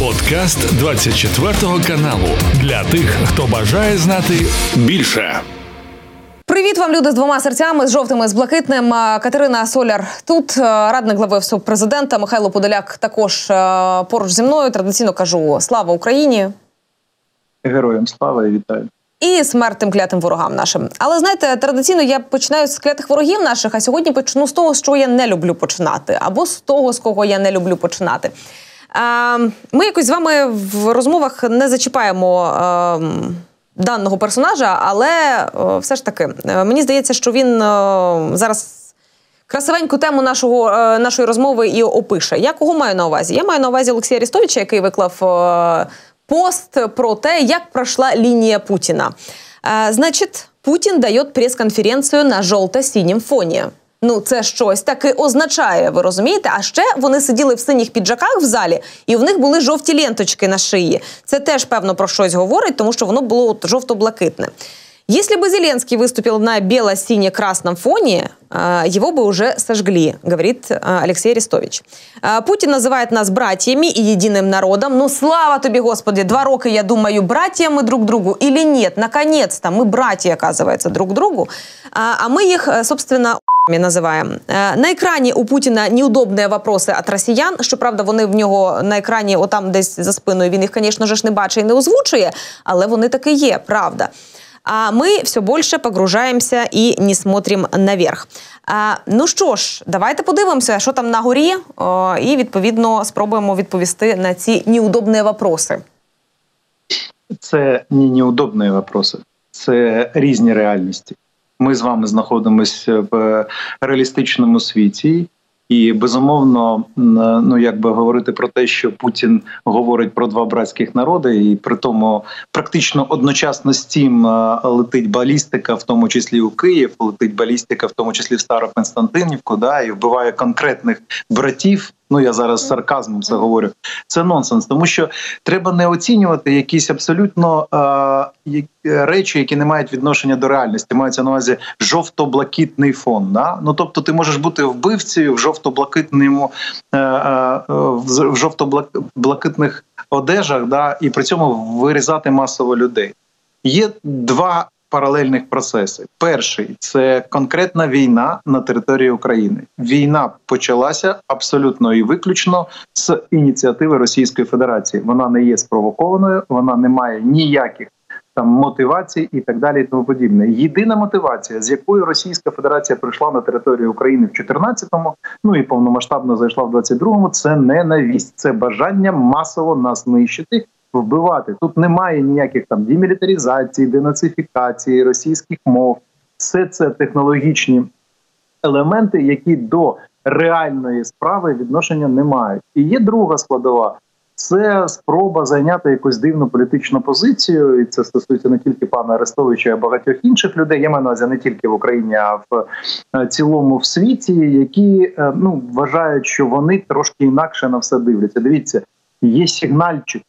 Подкаст 24 каналу для тих, хто бажає знати більше. Привіт вам, люди з двома серцями з жовтими з блакитним. Катерина Соляр тут радник глави ВСУ президента Михайло Подоляк також поруч зі мною. Традиційно кажу слава Україні. Героям слава і вітаю. І смертним клятим ворогам нашим. Але знаєте, традиційно я починаю з клятих ворогів наших, а сьогодні почну з того, що я не люблю починати, або з того, з кого я не люблю починати. Ми якось з вами в розмовах не зачіпаємо даного персонажа, але все ж таки мені здається, що він зараз. Красивеньку тему нашого нашої розмови і опише. Я кого маю на увазі? Я маю на увазі Олексія Арістовича, який виклав пост про те, як пройшла лінія Путіна. Значить, Путін дає прес-конференцію на жовто-синім фоні. Ну, це щось таки означає, ви розумієте? А ще вони сиділи в синіх піджаках в залі, і в них були жовті ленточки на шиї. Це теж певно про щось говорить, тому що воно було жовто-блакитне. Если бы Зеленский выступил на бело-сине-красном фоне, его бы уже сожгли, говорит Алексей Арестович. Путин называет нас братьями и единым народом. Ну, слава тебе, Господи, два рока, я думаю, братья мы друг другу или нет? Наконец-то мы братья, оказывается, друг другу. А мы их, собственно, називаємо на екрані у Путіна неудобні вопроси від росіян. Щоправда, вони в нього на екрані, отам десь за спиною. Він їх, звісно ж, не бачить і не озвучує, але вони таки є, правда. А ми все більше погружаємося і не смотрим наверх. А, Ну що ж, давайте подивимося, що там на горі, о, і відповідно спробуємо відповісти на ці неудобні вопроси. Це не неудобні вопроси, це різні реальності. Ми з вами знаходимося в реалістичному світі. І безумовно, ну якби говорити про те, що Путін говорить про два братських народи, і при тому практично одночасно з цим летить балістика, в тому числі у Київ, летить балістика, в тому числі в Староконстантинівку, да і вбиває конкретних братів. Ну я зараз сарказмом це говорю. Це нонсенс, тому що треба не оцінювати якісь абсолютно е, речі, які не мають відношення до реальності. Мається на увазі жовто-блакитний фон. Да? Ну тобто, ти можеш бути вбивцею в жовто-блакитному е, е, в жовто-блакитних одежах, да, і при цьому вирізати масово людей. Є два паралельних процеси. Перший це конкретна війна на території України. Війна почалася абсолютно і виключно з ініціативи Російської Федерації. Вона не є спровокованою, вона не має ніяких там мотивацій і так далі. І тому подібне. Єдина мотивація, з якою Російська Федерація прийшла на територію України в 14-му, ну і повномасштабно зайшла в 22-му, Це ненавість, це бажання масово нас знищити вбивати. Тут немає ніяких там демілітаризації, денацифікації російських мов. Все це технологічні елементи, які до реальної справи відношення не мають. І є друга складова. Це спроба зайняти якусь дивну політичну позицію, і це стосується не тільки пана Арестовича, а багатьох інших людей. Я маю на увазі не тільки в Україні, а в е, цілому в світі, які е, ну вважають, що вони трошки інакше на все дивляться. Дивіться, є сигнальчик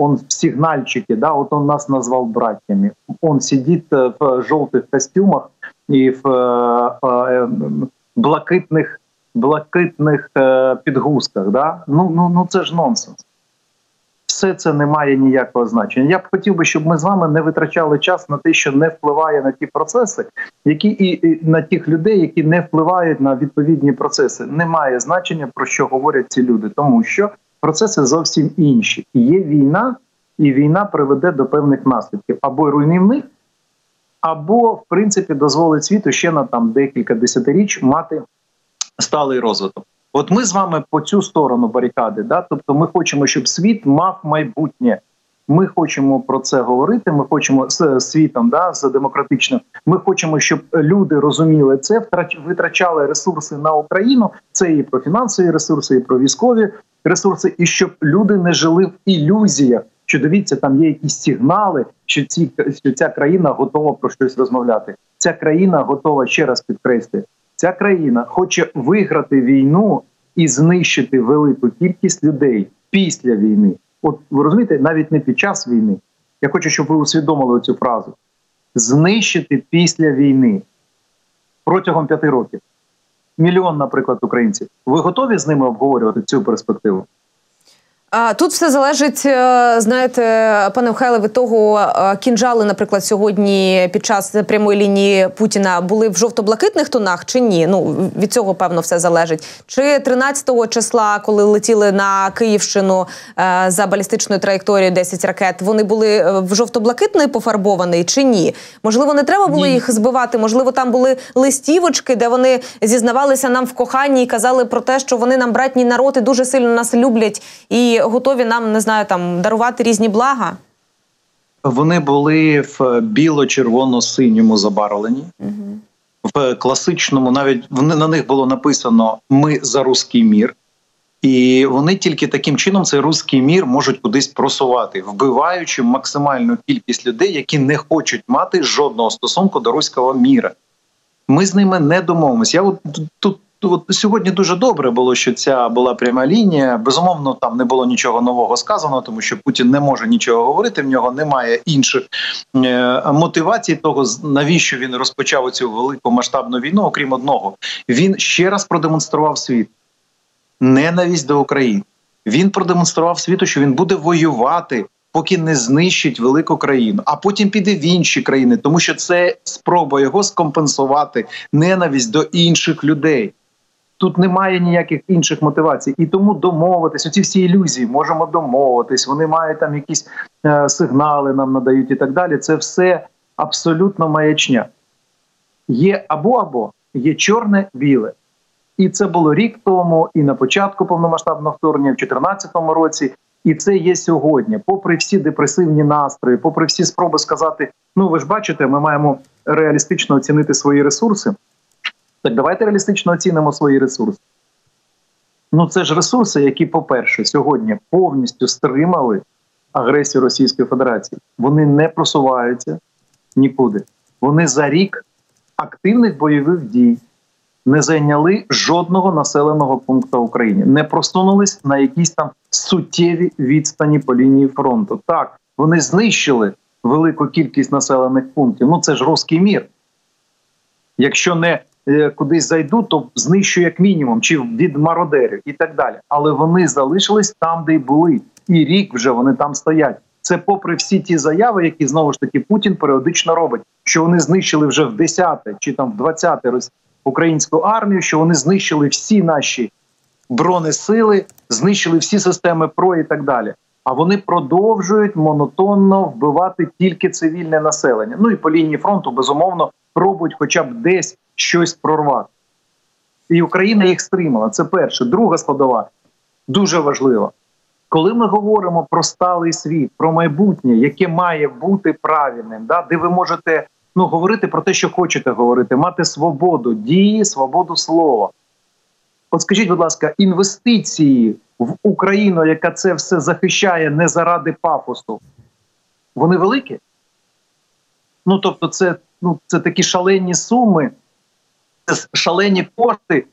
он в сигнальчике, да, вот он нас назвал братьями. Он сидит э, в желтых костюмах и в э, э, блакитних блакитних э, підгузках. Да? Ну, ну, ну це ж нонсенс. Все це не має ніякого значення. Я б хотів би, щоб ми з вами не витрачали час на те, що не впливає на ті процеси, які і, і на тих людей, які не впливають на відповідні процеси. Немає значення про що говорять ці люди, тому що процеси зовсім інші. Є війна, і війна приведе до певних наслідків або руйнівних, або в принципі дозволить світу ще на там декілька десятиріч мати сталий розвиток. От ми з вами по цю сторону барикади, да, тобто ми хочемо, щоб світ мав майбутнє. Ми хочемо про це говорити. Ми хочемо з світом, да з демократичним. Ми хочемо, щоб люди розуміли це, витрачали ресурси на Україну. Це і про фінансові ресурси, і про військові ресурси, і щоб люди не жили в ілюзіях. Що дивіться, там є якісь сигнали, що ці що ця країна готова про щось розмовляти. Ця країна готова ще раз підкреслити. Ця країна хоче виграти війну і знищити велику кількість людей після війни. От ви розумієте, навіть не під час війни. Я хочу, щоб ви усвідомили цю фразу: знищити після війни протягом п'яти років мільйон, наприклад, українців. Ви готові з ними обговорювати цю перспективу? Тут все залежить, е, знаєте, пане Михайле, від того е, кінжали, наприклад, сьогодні під час прямої лінії Путіна були в жовто-блакитних тонах чи ні? Ну від цього певно все залежить. Чи 13-го числа, коли летіли на Київщину е, за балістичною траєкторією 10 ракет, вони були в жовто-блакитний пофарбований чи ні? Можливо, не треба було ні. їх збивати. Можливо, там були листівочки, де вони зізнавалися нам в коханні і казали про те, що вони нам братні народ і дуже сильно нас люблять і готові нам не знаю там дарувати різні блага? Вони були в біло-червоно-синьому забарвленні. Угу. В класичному, навіть на них було написано Ми за руський мір. І вони тільки таким чином цей руський мір можуть кудись просувати, вбиваючи максимальну кількість людей, які не хочуть мати жодного стосунку до руського міра. Ми з ними не домовимося. Я от тут от сьогодні дуже добре було, що ця була пряма лінія. Безумовно, там не було нічого нового сказано, тому що Путін не може нічого говорити. В нього немає інших е, мотивацій. Того навіщо він розпочав цю велику масштабну війну, окрім одного, він ще раз продемонстрував світ ненависть до України. Він продемонстрував світу, що він буде воювати. Поки не знищить велику країну, а потім піде в інші країни, тому що це спроба його скомпенсувати ненависть до інших людей. Тут немає ніяких інших мотивацій, і тому домовитись. Оці всі ілюзії можемо домовитись. Вони мають там якісь е, сигнали, нам надають і так далі. Це все абсолютно маячня. Є або або є чорне-біле, і це було рік тому, і на початку повномасштабного вторгнення, в 2014 році. І це є сьогодні, попри всі депресивні настрої, попри всі спроби сказати: ну ви ж бачите, ми маємо реалістично оцінити свої ресурси. Так давайте реалістично оцінимо свої ресурси. Ну це ж ресурси, які, по-перше, сьогодні повністю стримали агресію Російської Федерації. Вони не просуваються нікуди. Вони за рік активних бойових дій не зайняли жодного населеного пункту в Україні, не просунулись на якісь там суттєві відстані по лінії фронту. Так, вони знищили велику кількість населених пунктів. Ну це ж русський мір. Якщо не кудись зайдуть, то знищу як мінімум, чи від мародерів і так далі. Але вони залишились там, де й були, і рік вже вони там стоять. Це попри всі ті заяви, які знову ж таки Путін періодично робить, що вони знищили вже в 10-те чи там в 20-те українську армію, що вони знищили всі наші бронесили, знищили всі системи ПРО і так далі. А вони продовжують монотонно вбивати тільки цивільне населення. Ну і по лінії фронту безумовно пробують, хоча б десь щось прорвати. І Україна їх стримала. Це перше. Друга складова дуже важлива. Коли ми говоримо про сталий світ, про майбутнє, яке має бути правильним, да, де ви можете ну, говорити про те, що хочете говорити, мати свободу дії, свободу слова. От скажіть, будь ласка, інвестиції в Україну, яка це все захищає не заради пафосу, вони великі? Ну тобто, це ну, це такі шалені суми, шалені кошти,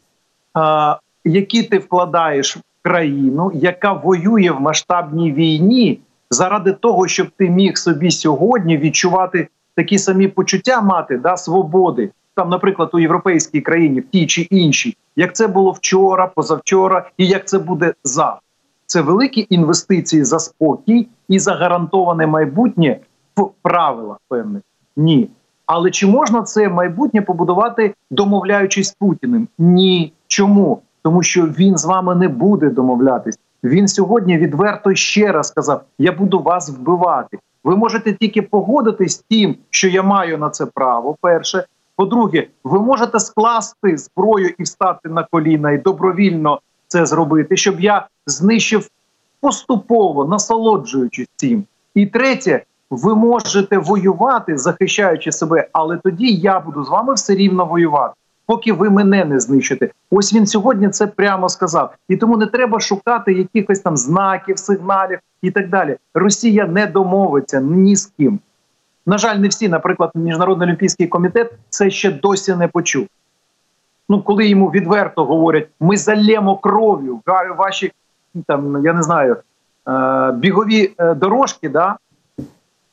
які ти вкладаєш в країну, яка воює в масштабній війні, заради того, щоб ти міг собі сьогодні відчувати такі самі почуття мати да, свободи. Там, наприклад, у європейській країні, в тій чи іншій, як це було вчора, позавчора, і як це буде завтра. Це великі інвестиції за спокій і за гарантоване майбутнє в правилах певних. Ні. Але чи можна це майбутнє побудувати, домовляючись з Путіним? Ні. Чому? Тому що він з вами не буде домовлятись. Він сьогодні відверто ще раз сказав: Я буду вас вбивати. Ви можете тільки погодитись з тим, що я маю на це право. Перше, по-друге, ви можете скласти зброю і встати на коліна і добровільно це зробити, щоб я знищив поступово насолоджуючись цим. І третє, ви можете воювати, захищаючи себе, але тоді я буду з вами все рівно воювати, поки ви мене не знищите. Ось він сьогодні це прямо сказав. І тому не треба шукати якихось там знаків, сигналів і так далі. Росія не домовиться ні з ким. На жаль, не всі, наприклад, міжнародний олімпійський комітет це ще досі не почув. Ну, коли йому відверто говорять, ми залємо кров'ю ваші там, я не знаю, е, бігові е, дорожки, да,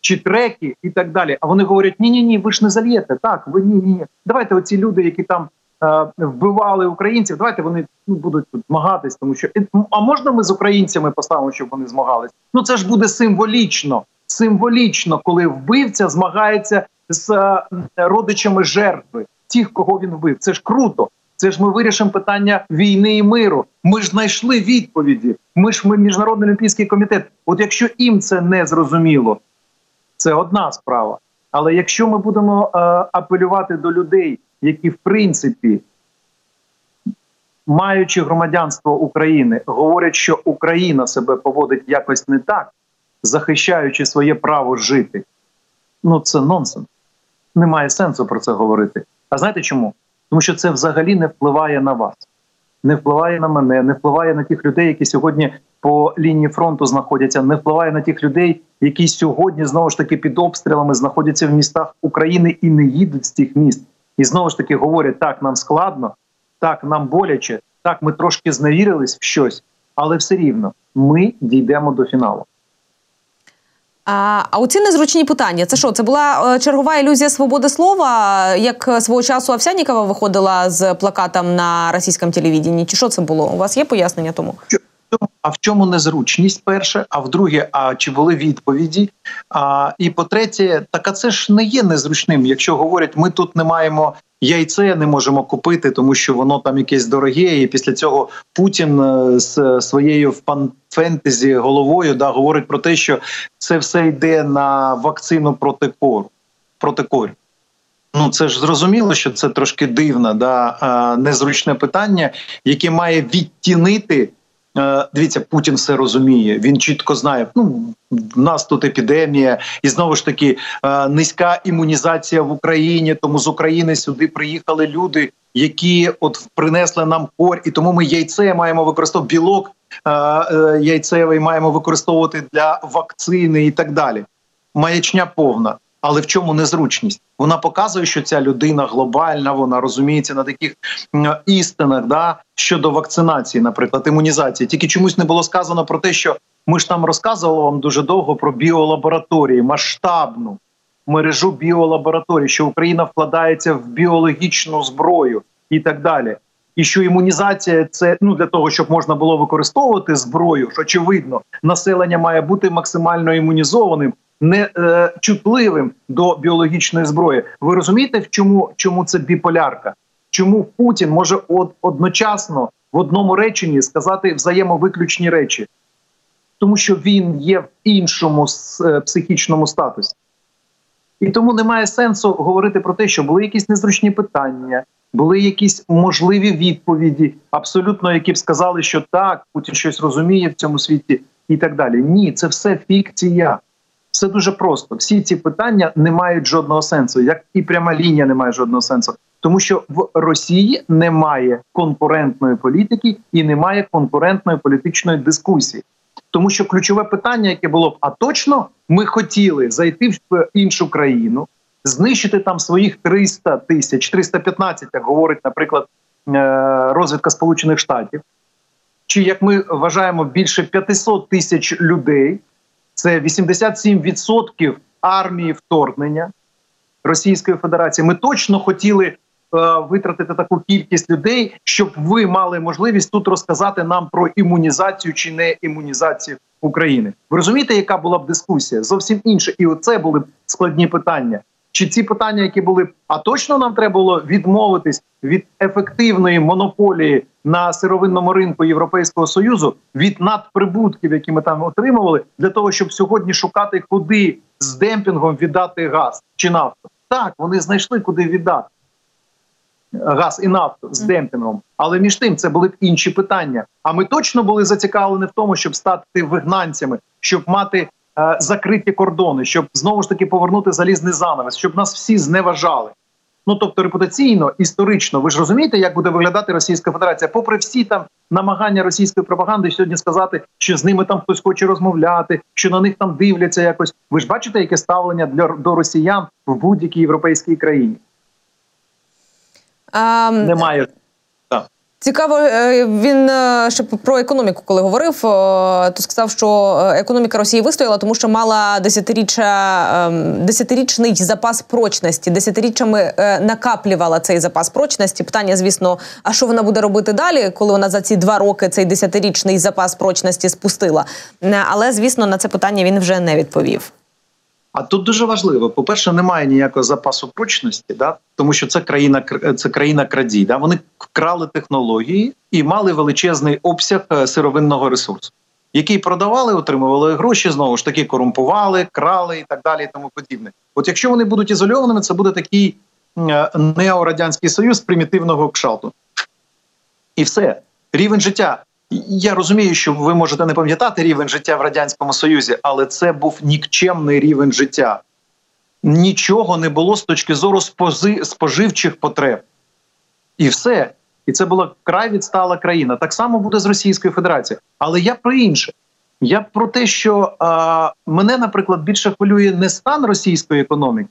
чи треки і так далі. А вони говорять: ні, ні, ні, ви ж не зальєте. Так, ви ні, ні. Давайте оці люди, які там е, вбивали українців. Давайте вони ну, будуть тут змагатись, тому що а можна ми з українцями поставимо, щоб вони змагались? Ну це ж буде символічно. Символічно, коли вбивця змагається з е, родичами жертви, тих, кого він вбив. Це ж круто. Це ж ми вирішимо питання війни і миру. Ми ж знайшли відповіді. Ми ж ми міжнародний олімпійський комітет. От якщо їм це не зрозуміло, це одна справа. Але якщо ми будемо е, апелювати до людей, які в принципі, маючи громадянство України, говорять, що Україна себе поводить якось не так, захищаючи своє право жити, ну це нонсенс. Немає сенсу про це говорити. А знаєте чому? Тому що це взагалі не впливає на вас, не впливає на мене, не впливає на тих людей, які сьогодні по лінії фронту знаходяться, не впливає на тих людей, які сьогодні знову ж таки під обстрілами знаходяться в містах України і не їдуть з тих міст. І знову ж таки говорять: так, нам складно, так, нам боляче, так, ми трошки зневірились в щось, але все рівно ми дійдемо до фіналу. А а оці незручні питання. Це що? Це була е, чергова ілюзія свободи слова, як свого часу Овсянікова виходила з плакатом на російському телевіденні? Чи що це було? У вас є пояснення тому? А в чому незручність перше? А в-друге, а чи були відповіді? А і по-третє, так а це ж не є незручним. Якщо говорять, ми тут не маємо яйце, не можемо купити, тому що воно там якесь дороге. І після цього Путін е, з своєю фантезі головою да говорить про те, що це все йде на вакцину проти кору проти кору. Ну це ж зрозуміло, що це трошки дивне, да незручне питання, яке має відтінити. Е, дивіться, Путін все розуміє. Він чітко знає. Ну в нас тут епідемія, і знову ж таки е, низька імунізація в Україні. Тому з України сюди приїхали люди, які от принесли нам корь, і тому ми яйце маємо використовувати білок е, яйцевий маємо використовувати для вакцини і так далі. Маячня повна. Але в чому незручність? Вона показує, що ця людина глобальна, вона розуміється на таких істинах, да щодо вакцинації, наприклад, імунізації. Тільки чомусь не було сказано про те, що ми ж там розказували вам дуже довго про біолабораторії, масштабну мережу біолабораторій, що Україна вкладається в біологічну зброю і так далі. І що імунізація це ну для того, щоб можна було використовувати зброю, що очевидно, населення має бути максимально імунізованим не е, чутливим до біологічної зброї. Ви розумієте, в чому чому це біполярка? Чому Путін може од, одночасно в одному реченні сказати взаємовиключні речі? Тому що він є в іншому е, психічному статусі. І тому немає сенсу говорити про те, що були якісь незручні питання, були якісь можливі відповіді, абсолютно які б сказали, що так, Путін щось розуміє в цьому світі і так далі. Ні, це все фікція. Все дуже просто. Всі ці питання не мають жодного сенсу, як і пряма лінія не має жодного сенсу, тому що в Росії немає конкурентної політики і немає конкурентної політичної дискусії. Тому що ключове питання, яке було б, а точно ми хотіли зайти в іншу країну, знищити там своїх 300 тисяч, 315, як говорить, наприклад, е, розвідка Сполучених Штатів, чи як ми вважаємо більше 500 тисяч людей це 87% армії вторгнення Російської Федерації. Ми точно хотіли е, витратити таку кількість людей, щоб ви мали можливість тут розказати нам про імунізацію чи не імунізацію України. Ви розумієте, яка була б дискусія? Зовсім інша, і оце були б складні питання. Чи ці питання, які були а точно нам треба було відмовитись від ефективної монополії на сировинному ринку Європейського союзу від надприбутків, які ми там отримували, для того, щоб сьогодні шукати, куди з демпінгом віддати газ чи нафту? Так, вони знайшли куди віддати газ і нафту з демпінгом, але між тим це були б інші питання. А ми точно були зацікавлені в тому, щоб стати вигнанцями, щоб мати закриті кордони, щоб знову ж таки повернути залізний занавес, щоб нас всі зневажали. Ну тобто репутаційно, історично, ви ж розумієте, як буде виглядати Російська Федерація, попри всі там намагання російської пропаганди сьогодні сказати, що з ними там хтось хоче розмовляти, що на них там дивляться якось. Ви ж бачите, яке ставлення для до росіян в будь-якій європейській країні? Um... Немає Цікаво, е, він е, ще про економіку, коли говорив, е, то сказав, що економіка Росії вистояла, тому що мала десятиріччя ем, десятирічний запас прочності, десятиріччями накаплювала цей запас прочності. Питання, звісно, а що вона буде робити далі, коли вона за ці два роки цей десятирічний запас прочності спустила? Але звісно, на це питання він вже не відповів. А тут дуже важливо: по-перше, немає ніякого запасу прочності, да тому що це країна це країна крадій. Да? Вони вкрали технології і мали величезний обсяг е, сировинного ресурсу, який продавали, отримували гроші, знову ж таки корумпували, крали і так далі, і тому подібне. От якщо вони будуть ізольованими, це буде такий е, неорадянський союз примітивного кшалту. І все рівень життя я розумію, що ви можете не пам'ятати рівень життя в радянському союзі, але це був нікчемний рівень життя. Нічого не було з точки зору спози, споживчих потреб, і все. І це була край відстала країна. Так само буде з Російською Федерацією. Але я про інше. Я про те, що а, мене, наприклад, більше хвилює не стан російської економіки,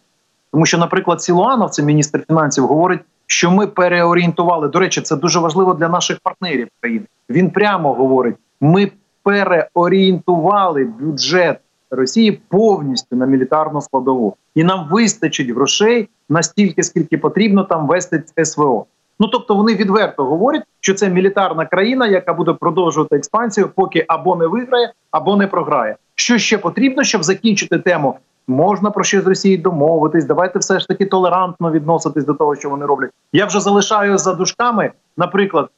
тому що, наприклад, Сілуанов, це міністр фінансів, говорить, що ми переорієнтували. До речі, це дуже важливо для наших партнерів країни. Він прямо говорить: ми переорієнтували бюджет Росії повністю на мілітарну складову, і нам вистачить грошей настільки, скільки потрібно там вести СВО. Ну тобто вони відверто говорять, що це мілітарна країна, яка буде продовжувати експансію, поки або не виграє, або не програє. Що ще потрібно, щоб закінчити тему можна про щось з Росії домовитись. Давайте все ж таки толерантно відноситись до того, що вони роблять. Я вже залишаю за дужками, наприклад.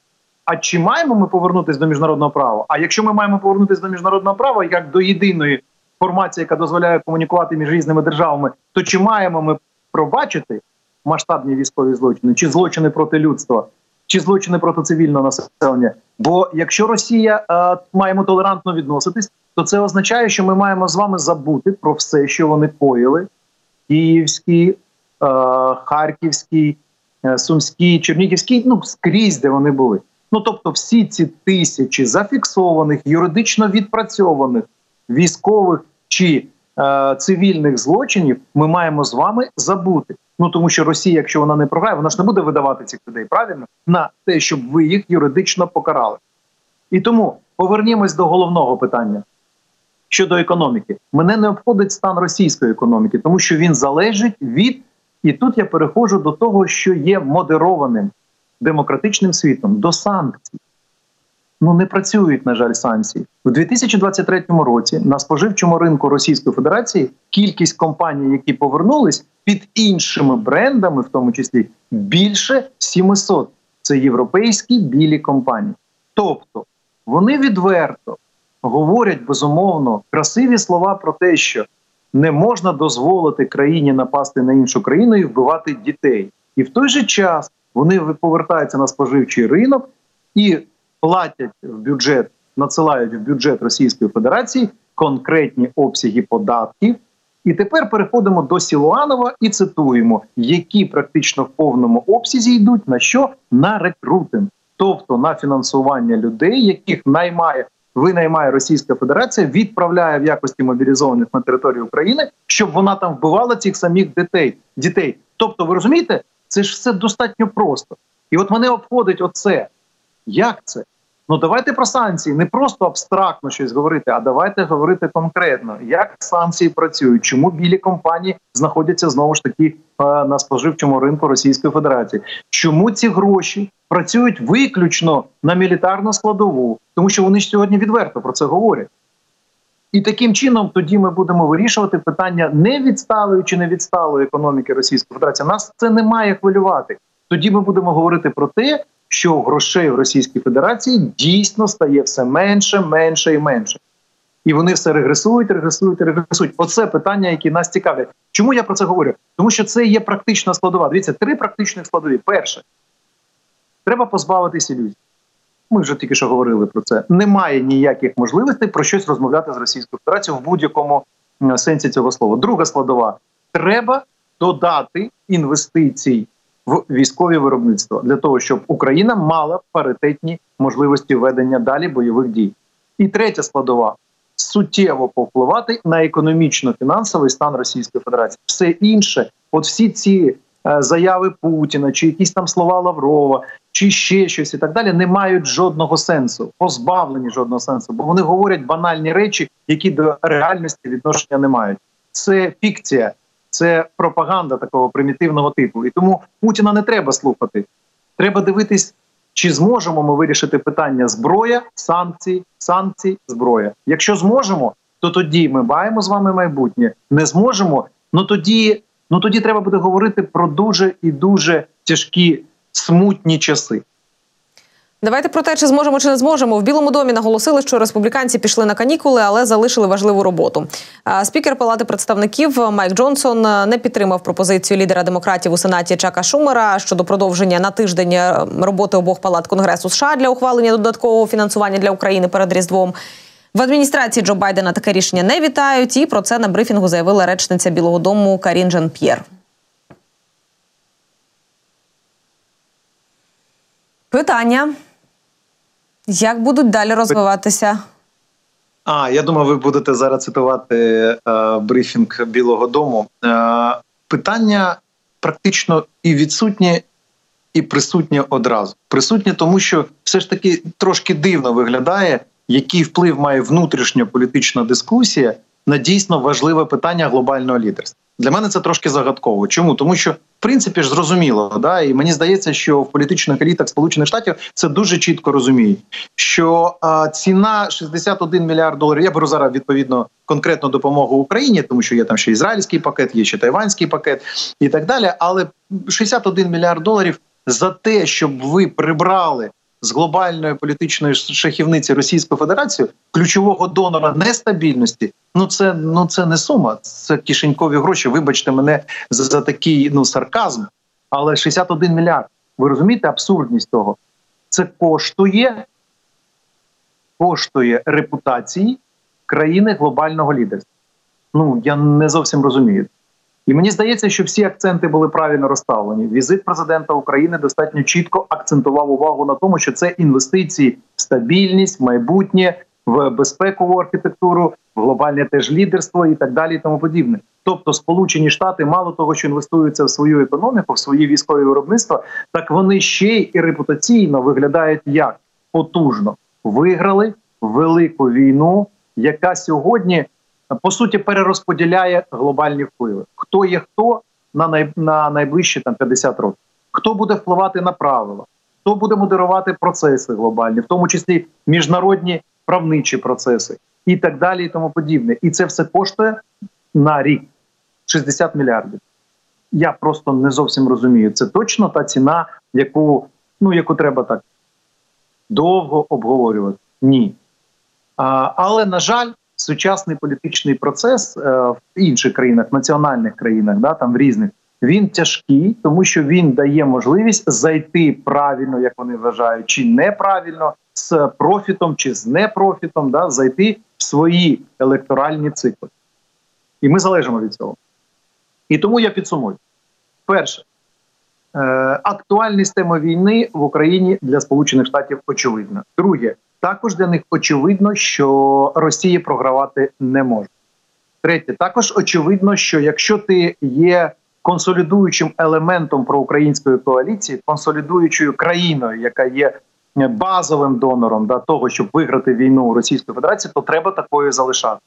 А чи маємо ми повернутися до міжнародного права? А якщо ми маємо повернутися до міжнародного права, як до єдиної формації, яка дозволяє комунікувати між різними державами, то чи маємо ми пробачити масштабні військові злочини, чи злочини проти людства, чи злочини проти цивільного населення? Бо якщо Росія е, маємо толерантно відноситись, то це означає, що ми маємо з вами забути про все, що вони коїли: Київський, е, Харківський, е, Сумський, Чернігівський, ну скрізь, де вони були. Ну тобто, всі ці тисячі зафіксованих, юридично відпрацьованих військових чи е, цивільних злочинів ми маємо з вами забути. Ну тому що Росія, якщо вона не програє, вона ж не буде видавати цих людей правильно на те, щоб ви їх юридично покарали. І тому повернімось до головного питання щодо економіки. Мене не обходить стан російської економіки, тому що він залежить від і тут я переходжу до того, що є модерованим демократичним світом до санкцій. Ну не працюють, на жаль, санкції у 2023 році. На споживчому ринку Російської Федерації кількість компаній, які повернулись під іншими брендами, в тому числі більше 700. Це європейські білі компанії. Тобто вони відверто говорять безумовно красиві слова про те, що не можна дозволити країні напасти на іншу країну і вбивати дітей, і в той же час вони повертаються на споживчий ринок і платять в бюджет, надсилають в бюджет Російської Федерації конкретні обсяги податків. І тепер переходимо до Сілуанова і цитуємо, які практично в повному обсязі йдуть на що на рекрутинг, тобто на фінансування людей, яких наймає винаймає Російська Федерація, відправляє в якості мобілізованих на територію України, щоб вона там вбивала цих самих дітей. дітей. Тобто, ви розумієте, це ж все достатньо просто. І от мене обходить оце. Як це? Ну давайте про санкції не просто абстрактно щось говорити, а давайте говорити конкретно, як санкції працюють, чому білі компанії знаходяться знову ж таки е, на споживчому ринку Російської Федерації, чому ці гроші працюють виключно на мілітарну складову, тому що вони ж сьогодні відверто про це говорять. І таким чином тоді ми будемо вирішувати питання не відсталої чи не відсталої економіки Російської Федерації. Нас це не має хвилювати. Тоді ми будемо говорити про те, що грошей в Російській Федерації дійсно стає все менше, менше і менше. І вони все регресують, регресують, регресують. Оце питання, які нас цікавлять. Чому я про це говорю? Тому що це є практична складова. Дивіться, три практичних складові. Перше, треба позбавитися ілюзій. Ми вже тільки що говорили про це. Немає ніяких можливостей про щось розмовляти з Російською Федерацією в будь-якому сенсі цього слова. Друга складова: треба додати інвестицій в військові виробництва для того, щоб Україна мала паритетні можливості ведення далі бойових дій. І третя складова суттєво повпливати на економічно-фінансовий стан Російської Федерації. Все інше, от всі ці е, заяви Путіна, чи якісь там слова Лаврова, чи ще щось і так далі, не мають жодного сенсу, позбавлені жодного сенсу, бо вони говорять банальні речі, які до реальності відношення не мають. Це фікція, це пропаганда такого примітивного типу. І тому Путіна не треба слухати. Треба дивитись, чи зможемо ми вирішити питання зброя, санкції, санкції, зброя. Якщо зможемо, то тоді ми маємо з вами майбутнє. Не зможемо, ну тоді, ну тоді треба буде говорити про дуже і дуже тяжкі смутні часи. Давайте про те, чи зможемо чи не зможемо. В Білому домі наголосили, що республіканці пішли на канікули, але залишили важливу роботу. Спікер Палати представників Майк Джонсон не підтримав пропозицію лідера демократів у сенаті Чака Шумера щодо продовження на тиждень е, роботи обох палат Конгресу США для ухвалення додаткового фінансування для України перед Різдвом. В адміністрації Джо Байдена таке рішення не вітають. І про це на брифінгу заявила речниця Білого Дому Карін Жан П'єр. Питання. Як будуть далі розвиватися? А я думаю, ви будете зараз цитувати е, брифінг Білого Дому. Е, питання практично і відсутнє, і присутнє одразу. Присутнє, тому що все ж таки трошки дивно виглядає, який вплив має внутрішня політична дискусія на дійсно важливе питання глобального лідерства. Для мене це трошки загадково. Чому тому, що в принципі ж зрозуміло, да, і мені здається, що в політичних елітах Сполучених Штатів це дуже чітко розуміють, що а, ціна 61 мільярд доларів. Я беру зараз відповідно конкретну допомогу Україні, тому що є там ще ізраїльський пакет, є ще тайванський пакет і так далі. Але 61 мільярд доларів за те, щоб ви прибрали з глобальної політичної шахівниці Російської Федерації ключового донора нестабільності. Ну це ну це не сума, це кишенькові гроші. Вибачте мене за, за такий ну сарказм. Але 61 мільярд. Ви розумієте абсурдність того? Це коштує, коштує репутації країни глобального лідерства. Ну я не зовсім розумію. І мені здається, що всі акценти були правильно розставлені. Візит президента України достатньо чітко акцентував увагу на тому, що це інвестиції в стабільність, майбутнє, в безпекову архітектуру, в глобальне теж лідерство і так далі, і тому подібне. Тобто, Сполучені Штати, мало того, що інвестуються в свою економіку, в свої військові виробництва, так вони ще й репутаційно виглядають як потужно виграли велику війну, яка сьогодні по суті перерозподіляє глобальні впливи. Хто є хто на най, на найближчі там 50 років, хто буде впливати на правила, хто буде модерувати процеси глобальні, в тому числі міжнародні правничі процеси і так далі, і тому подібне. І це все коштує на рік 60 мільярдів. Я просто не зовсім розумію. Це точно та ціна, яку ну яку треба так довго обговорювати. Ні. А, Але на жаль, сучасний політичний процес е, в інших країнах, національних країнах, да там в різних. Він тяжкий, тому що він дає можливість зайти правильно, як вони вважають, чи неправильно з профітом чи з непрофітом, да, зайти в свої електоральні цикли. І ми залежимо від цього. І тому я підсумую: перше, е, актуальність теми війни в Україні для Сполучених Штатів очевидна. Друге, також для них очевидно, що Росія програвати не може. Третє, також очевидно, що якщо ти є консолідуючим елементом проукраїнської коаліції, консолідуючою країною, яка є базовим донором да, того, щоб виграти війну у Російської Федерації, то треба такою залишати.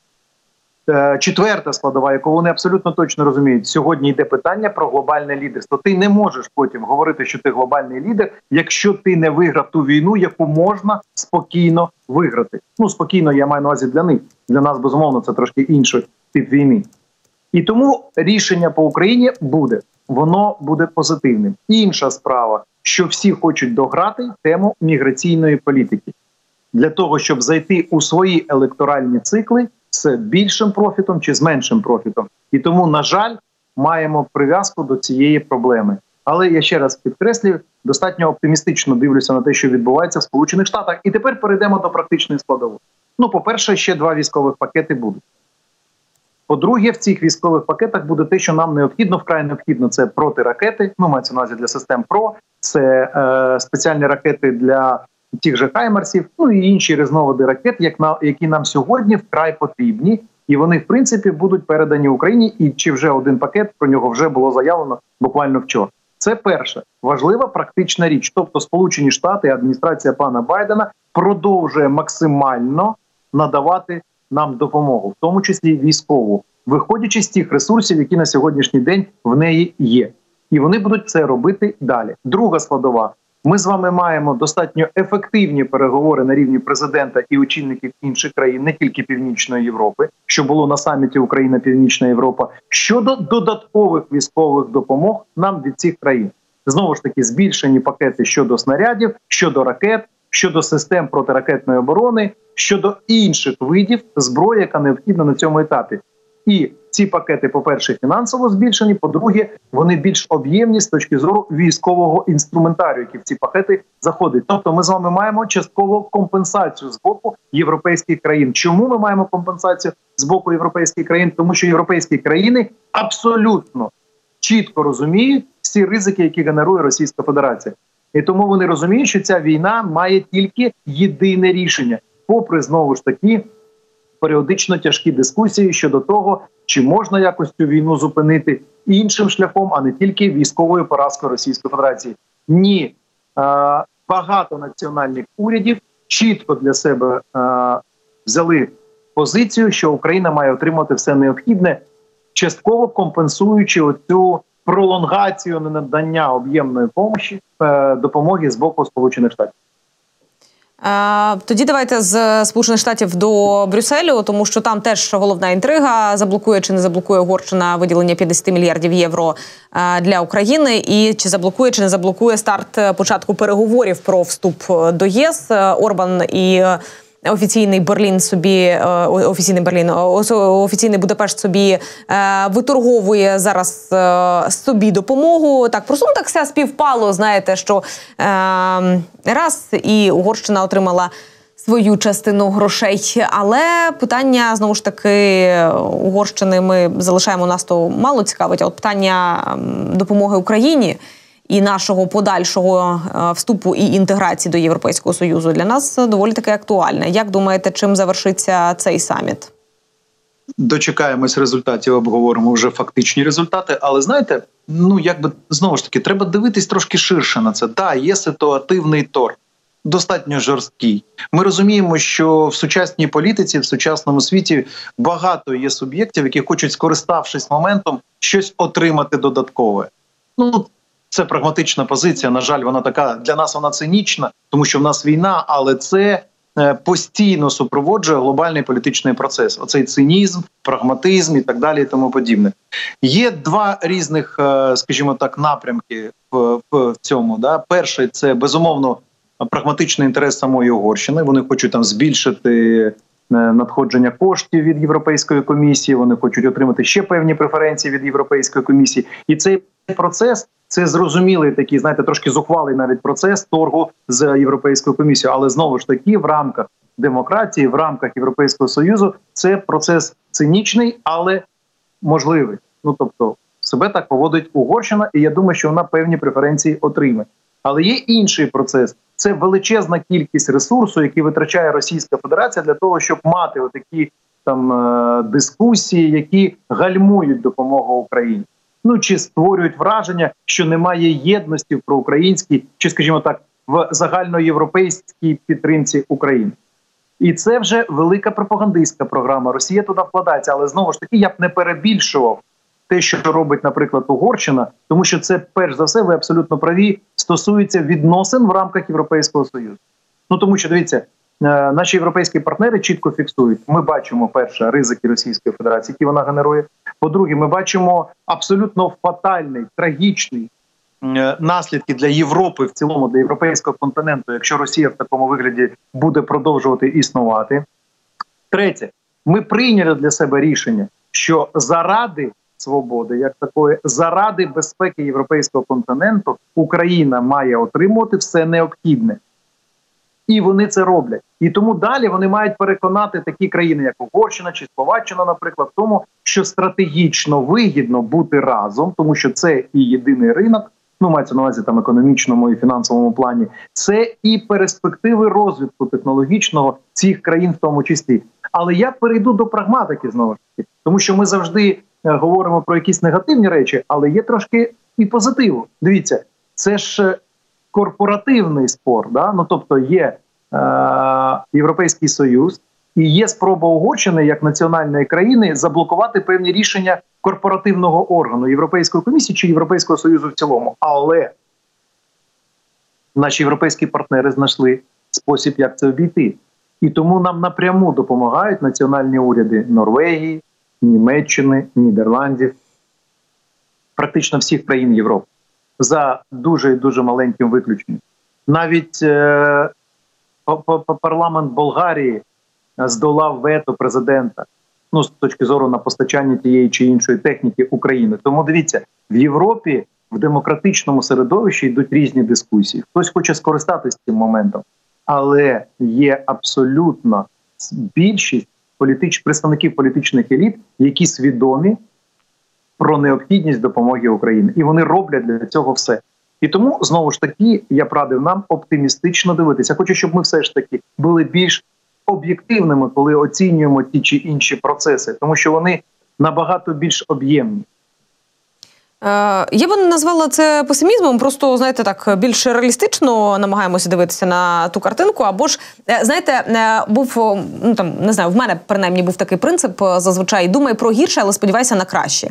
Е, четверта складова, яку вони абсолютно точно розуміють, сьогодні йде питання про глобальне лідерство. Ти не можеш потім говорити, що ти глобальний лідер, якщо ти не виграв ту війну, яку можна спокійно виграти. Ну спокійно, я маю на увазі для них. Для нас безумовно це трошки інший тип війни. І тому рішення по Україні буде, воно буде позитивним. Інша справа, що всі хочуть дограти тему міграційної політики для того, щоб зайти у свої електоральні цикли з більшим профітом чи з меншим профітом. І тому, на жаль, маємо прив'язку до цієї проблеми. Але я ще раз підкреслюю, достатньо оптимістично дивлюся на те, що відбувається в Сполучених Штатах. І тепер перейдемо до практичної складової. Ну, по-перше, ще два військових пакети будуть. По-друге, в цих військових пакетах буде те, що нам необхідно, вкрай необхідно це протиракети. Ну, мається на увазі для систем ПРО, це е, спеціальні ракети для тих же Хаймерсів, ну і інші різновиди ракет, як на які нам сьогодні вкрай потрібні і вони в принципі будуть передані Україні. І чи вже один пакет про нього вже було заявлено буквально вчора. Це перша важлива практична річ. Тобто, Сполучені Штати, адміністрація пана Байдена продовжує максимально надавати нам допомогу, в тому числі військову, виходячи з тих ресурсів, які на сьогоднішній день в неї є, і вони будуть це робити далі. Друга складова. Ми з вами маємо достатньо ефективні переговори на рівні президента і очільників інших країн, не тільки Північної Європи, що було на саміті Україна Північна Європа, щодо додаткових військових допомог нам від цих країн. Знову ж таки, збільшені пакети щодо снарядів, щодо ракет, щодо систем протиракетної оборони, щодо інших видів зброї, яка необхідна на цьому етапі. І ці пакети, по перше, фінансово збільшені. По-друге, вони більш об'ємні з точки зору військового інструментарію, який в ці пакети заходить. Тобто, ми з вами маємо частково компенсацію з боку європейських країн. Чому ми маємо компенсацію з боку європейських країн? Тому що європейські країни абсолютно чітко розуміють всі ризики, які генерує Російська Федерація, і тому вони розуміють, що ця війна має тільки єдине рішення, попри знову ж таки періодично тяжкі дискусії щодо того, чи можна якось цю війну зупинити іншим шляхом, а не тільки військовою поразкою Російської Федерації. Ні, багато національних урядів чітко для себе взяли позицію, що Україна має отримати все необхідне, частково компенсуючи оцю пролонгацію ненадання об'ємної помощі е, допомоги з боку Сполучених Штатів. Тоді давайте з Сполучених Штатів до Брюсселю, тому що там теж головна інтрига. Заблокує чи не заблокує Угорщина виділення 50 мільярдів євро для України, і чи заблокує чи не заблокує старт початку переговорів про вступ до єС? Орбан і офіційний Берлін собі е, офіційний Берлін, офіційний Будапешт собі е, виторговує зараз е, собі допомогу. Так просто ну, так все співпало. Знаєте, що раз і Угорщина отримала. Свою частину грошей, але питання знову ж таки Угорщини ми залишаємо нас то мало цікавить. А от питання допомоги Україні і нашого подальшого е, вступу і інтеграції до Європейського союзу для нас доволі таки актуальне. Як думаєте, чим завершиться цей саміт? Дочекаємось результатів, обговоримо вже фактичні результати. Але знаєте, ну якби знову ж таки, треба дивитись трошки ширше на це. Так, є ситуативний торг, достатньо жорсткий. Ми розуміємо, що в сучасній політиці, в сучасному світі багато є суб'єктів, які хочуть, скориставшись моментом, щось отримати додаткове. Ну це прагматична позиція. На жаль, вона така для нас вона цинічна, тому що в нас війна, але це е, постійно супроводжує глобальний політичний процес. Оцей цинізм, прагматизм і так далі, і тому подібне. Є два різних, е, скажімо так, напрямки в, в цьому. Да, перший це безумовно прагматичний інтерес самої Угорщини. Вони хочуть там збільшити. Е, надходження коштів від європейської комісії, вони хочуть отримати ще певні преференції від європейської комісії, і цей процес це зрозумілий такий, знаєте, трошки зухвалий навіть процес торгу з європейською комісією, але знову ж таки в рамках демократії, в рамках Європейського союзу, це процес цинічний, але можливий. Ну тобто, себе так поводить Угорщина, і я думаю, що вона певні преференції отримає. Але є інший процес. Це величезна кількість ресурсу, який витрачає Російська Федерація для того, щоб мати отакі там е, дискусії, які гальмують допомогу Україні ну чи створюють враження, що немає єдності в проукраїнській, чи, скажімо так, в загальноєвропейській підтримці України. І це вже велика пропагандистська програма. Росія туди вкладається, але знову ж таки я б не перебільшував те, що робить, наприклад, Угорщина, тому що це перш за все, ви абсолютно праві, стосується відносин в рамках Європейського союзу. Ну тому що дивіться, Е, наші європейські партнери чітко фіксують. Ми бачимо перше ризики Російської Федерації, які вона генерує. По-друге, ми бачимо абсолютно фатальний, трагічний е, наслідки для Європи в цілому для європейського континенту, якщо Росія в такому вигляді буде продовжувати існувати. Третє, ми прийняли для себе рішення, що заради свободи, як такої, заради безпеки європейського континенту, Україна має отримувати все необхідне і вони це роблять. І тому далі вони мають переконати такі країни, як Угорщина чи Словаччина, наприклад, в тому, що стратегічно вигідно бути разом, тому що це і єдиний ринок. Ну, мається на увазі там економічному і фінансовому плані, це і перспективи розвитку технологічного цих країн, в тому числі. Але я перейду до прагматики знову ж таки, тому що ми завжди е, говоримо про якісь негативні речі, але є трошки і позитиву. Дивіться, це ж е, корпоративний спор. Да? Ну тобто є е, Європейський Союз і є спроба Угорщини як національної країни заблокувати певні рішення корпоративного органу Європейської комісії чи Європейського союзу в цілому. Але наші європейські партнери знайшли спосіб, як це обійти. І тому нам напряму допомагають національні уряди Норвегії, Німеччини, Нідерландів, практично всіх країн Європи за дуже і дуже маленьким виключенням. Навіть е, парламент Болгарії здолав вето президента. Ну, з точки зору на постачання тієї чи іншої техніки України. Тому дивіться, в Європі в демократичному середовищі йдуть різні дискусії. Хтось хоче скористатися цим моментом, але є абсолютно більшість політич... представників політичних еліт, які свідомі про необхідність допомоги Україні, і вони роблять для цього все. І тому знову ж таки я б радив нам оптимістично дивитися. Хочу, щоб ми все ж таки були більш об'єктивними, коли оцінюємо ті чи інші процеси, тому що вони набагато більш об'ємні. Е, я би не назвала це песимізмом, просто знаєте, так більш реалістично намагаємося дивитися на ту картинку. Або ж е, знаєте, е, був ну там не знаю, в мене принаймні був такий принцип зазвичай думай про гірше, але сподівайся на краще.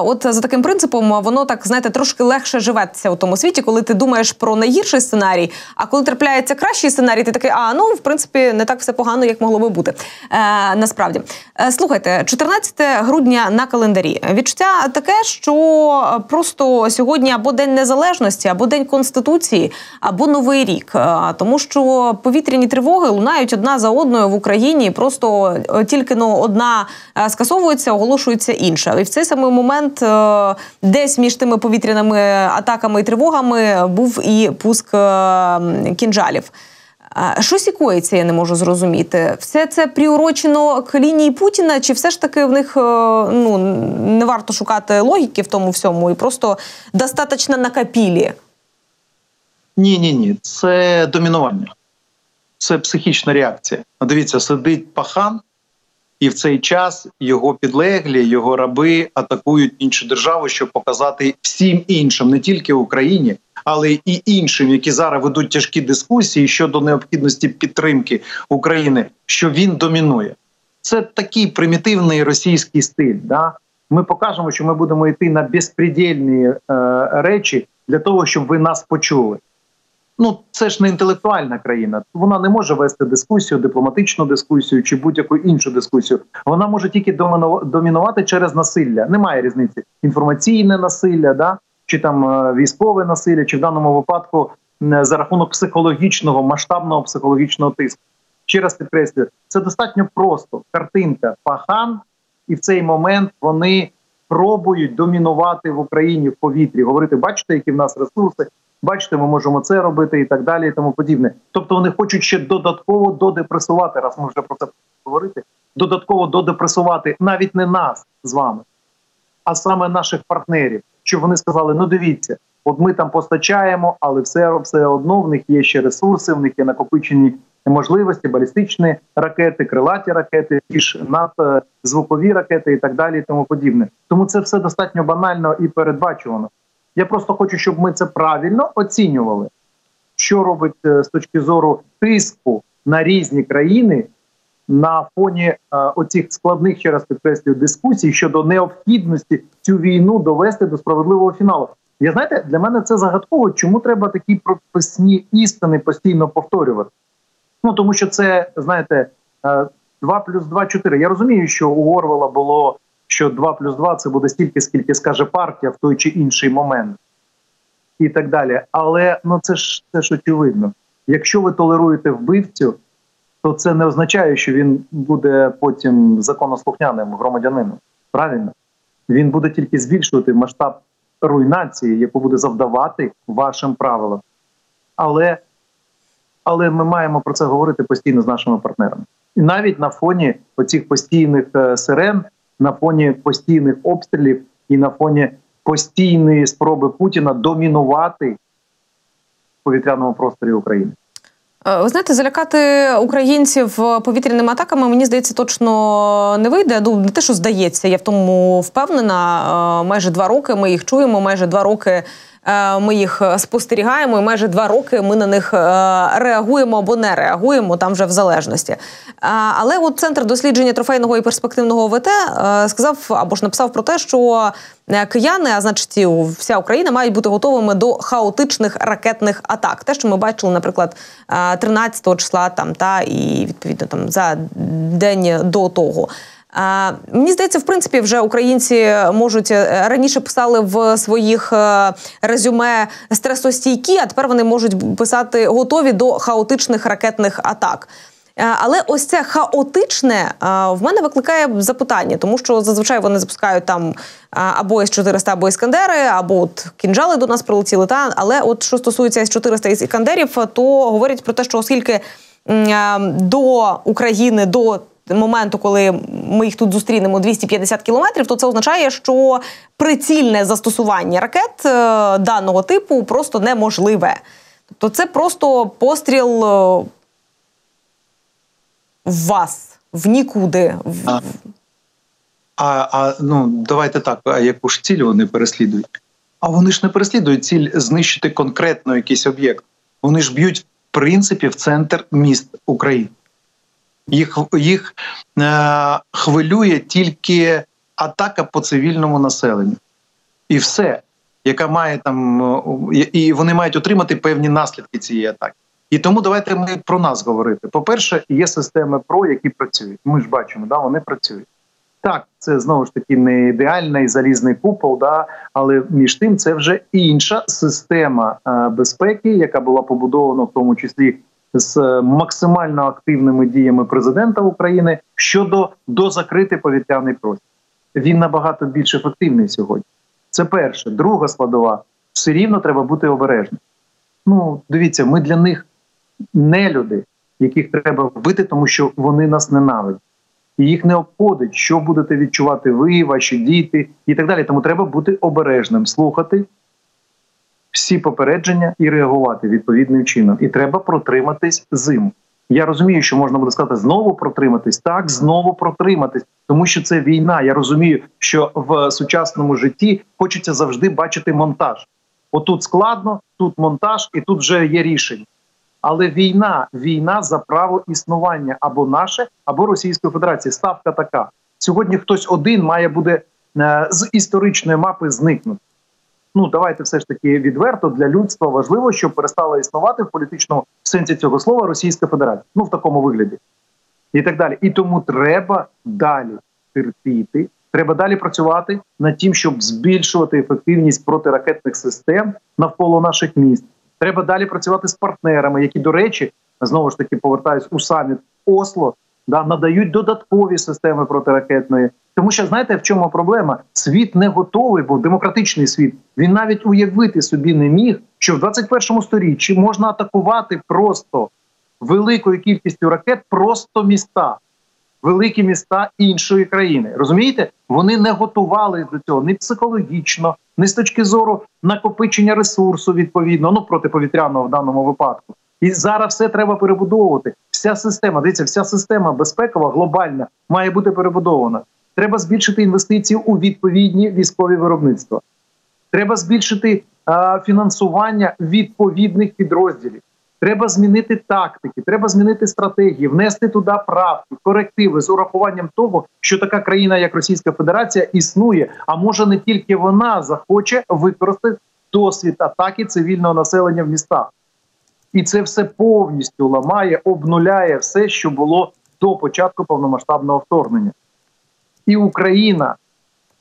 От за таким принципом воно так знаєте трошки легше живеться у тому світі, коли ти думаєш про найгірший сценарій. А коли трапляється кращий сценарій, ти такий, а ну в принципі не так все погано, як могло би бути. Насправді слухайте, 14 грудня на календарі відчуття таке, що просто сьогодні або день незалежності, або день конституції, або новий рік, тому що повітряні тривоги лунають одна за одною в Україні. Просто е, тільки ну, одна е, скасовується, оголошується інша. І в цей самий момент е, десь між тими повітряними атаками і тривогами був і пуск кінжалів. Що сікується, я не можу зрозуміти. Все це приурочено к лінії Путіна, чи все ж таки в них е, ну не варто шукати логіки в тому всьому, і просто достатньо накапілі? Ні, ні, ні. Це домінування, це психічна реакція. Дивіться, сидить пахан, і в цей час його підлеглі, його раби атакують іншу державу, щоб показати всім іншим, не тільки Україні, але і іншим, які зараз ведуть тяжкі дискусії щодо необхідності підтримки України, що він домінує. Це такий примітивний російський стиль. Да? Ми покажемо, що ми будемо йти на безпредельні е, речі для того, щоб ви нас почули. Ну, це ж не інтелектуальна країна. Вона не може вести дискусію, дипломатичну дискусію чи будь-яку іншу дискусію. Вона може тільки домінувати через насилля. Немає різниці. Інформаційне насилля, да чи там е, військове насилля, чи в даному випадку за рахунок психологічного масштабного психологічного тиску. Ще раз підкреслюю, це достатньо просто картинка пахан, і в цей момент вони пробують домінувати в Україні в повітрі. Говорити, бачите, які в нас ресурси, бачите, ми можемо це робити і так далі, і тому подібне. Тобто вони хочуть ще додатково додепресувати, раз ми вже про це говорити. Додатково додепресувати навіть не нас з вами, а саме наших партнерів щоб вони сказали: ну дивіться, от ми там постачаємо, але все все одно в них є ще ресурси, в них є накопичені можливості, балістичні ракети, крилаті ракети, ті ж надзвукові ракети і так далі, і тому подібне. Тому це все достатньо банально і передбачувано. Я просто хочу, щоб ми це правильно оцінювали, що робить е, з точки зору тиску на різні країни на фоні е, оцих складних ще раз підкреслюю дискусій щодо необхідності цю війну довести до справедливого фіналу. Я знаєте, для мене це загадково, чому треба такі прописні істини постійно повторювати. Ну тому що це знаєте, 2 е, плюс 2 – 4. Я розумію, що у Орвела було що 2 плюс 2 – це буде стільки, скільки скаже партія в той чи інший момент, і так далі. Але ну це ж це ж очевидно. Якщо ви толеруєте вбивцю, то це не означає, що він буде потім законослухняним громадянином. Правильно, він буде тільки збільшувати масштаб руйнації, яку буде завдавати вашим правилам. Але але ми маємо про це говорити постійно з нашими партнерами. І навіть на фоні оцих постійних е, сирен, на фоні постійних обстрілів і на фоні постійної спроби Путіна домінувати в повітряному просторі України. Е, ви знаєте, залякати українців повітряними атаками, мені здається, точно не вийде. Ну не те, що здається, я в тому впевнена. Е, майже два роки ми їх чуємо, майже два роки. Е, ми їх спостерігаємо, і майже два роки ми на них реагуємо або не реагуємо там вже в залежності. Але от центр дослідження трофейного і перспективного ВТ сказав або ж написав про те, що Е, кияни, а значить, вся Україна мають бути готовими до хаотичних ракетних атак. Те, що ми бачили, наприклад, 13 е, числа там та і відповідно там за день до того. Е, мені здається, в принципі, вже українці можуть раніше писали в своїх резюме стресостійкі, а тепер вони можуть писати готові до хаотичних ракетних атак. Е, але ось це хаотичне е, в мене викликає запитання, тому що зазвичай вони запускають там е, або с 400 або іскандери, або от кінжали до нас прилетіли. Та але, от що стосується с 400 іскандерів, то говорять про те, що оскільки до України до моменту, коли ми їх тут зустрінемо 250 кілометрів, то це означає, що прицільне застосування ракет даного типу просто неможливе. Тобто, це просто постріл в вас, в нікуди. А, а, а ну давайте так, а яку ж ціль вони переслідують? А вони ж не переслідують ціль знищити конкретно якийсь об'єкт. Вони ж б'ють в принципі в центр міст України. Їх їх е, хвилює тільки атака по цивільному населенню. І все, яка має там, і вони мають отримати певні наслідки цієї атаки. І тому давайте ми про нас говорити. По перше, є системи ПРО, які працюють. Ми ж бачимо, да, вони працюють. Так, це знову ж таки не ідеальний залізний купол, да, але між тим це вже інша система е, безпеки, яка була побудована в тому числі з е, максимально активними діями президента України щодо дозакрити повітряний простір. Він набагато більш ефективний сьогодні. Це перше. Друга складова все рівно треба бути обережним. Ну, дивіться, ми для них не люди, яких треба вбити, тому що вони нас ненавидять. І їх не обходить, що будете відчувати ви, ваші діти і так далі. Тому треба бути обережним, слухати всі попередження і реагувати відповідним чином. І треба протриматись зиму. Я розумію, що можна буде сказати знову протриматись, так знову протриматись, тому що це війна. Я розумію, що в сучасному житті хочеться завжди бачити монтаж. Отут складно, тут монтаж, і тут вже є рішення. Але війна, війна за право існування або наше, або Російської Федерації. Ставка така: сьогодні хтось один має буде е, з історичної мапи зникнути. Ну давайте все ж таки відверто для людства важливо, щоб перестала існувати в політичному сенсі цього слова Російська Федерація. Ну в такому вигляді, і так далі. І тому треба далі терпіти. Треба далі працювати над тим, щоб збільшувати ефективність протиракетних систем навколо наших міст. Треба далі працювати з партнерами, які, до речі, знову ж таки повертаюсь у саміт Осло, да надають додаткові системи протиракетної. Тому що знаєте, в чому проблема? Світ не готовий, бо демократичний світ він навіть уявити собі не міг, що в 21 сторіччі можна атакувати просто великою кількістю ракет, просто міста великі міста іншої країни. Розумієте, вони не готувалися до цього ні психологічно, ні з точки зору накопичення ресурсу відповідно, ну протиповітряного в даному випадку. І зараз все треба перебудовувати. Вся система дивіться, вся система безпекова, глобальна має бути перебудована. Треба збільшити інвестиції у відповідні військові виробництва. Треба збільшити а, фінансування відповідних підрозділів. Треба змінити тактики, треба змінити стратегії, внести туди правки, корективи з урахуванням того, що така країна, як Російська Федерація, існує. А може не тільки вона захоче використати досвід атаки цивільного населення в містах, і це все повністю ламає, обнуляє все, що було до початку повномасштабного вторгнення, і Україна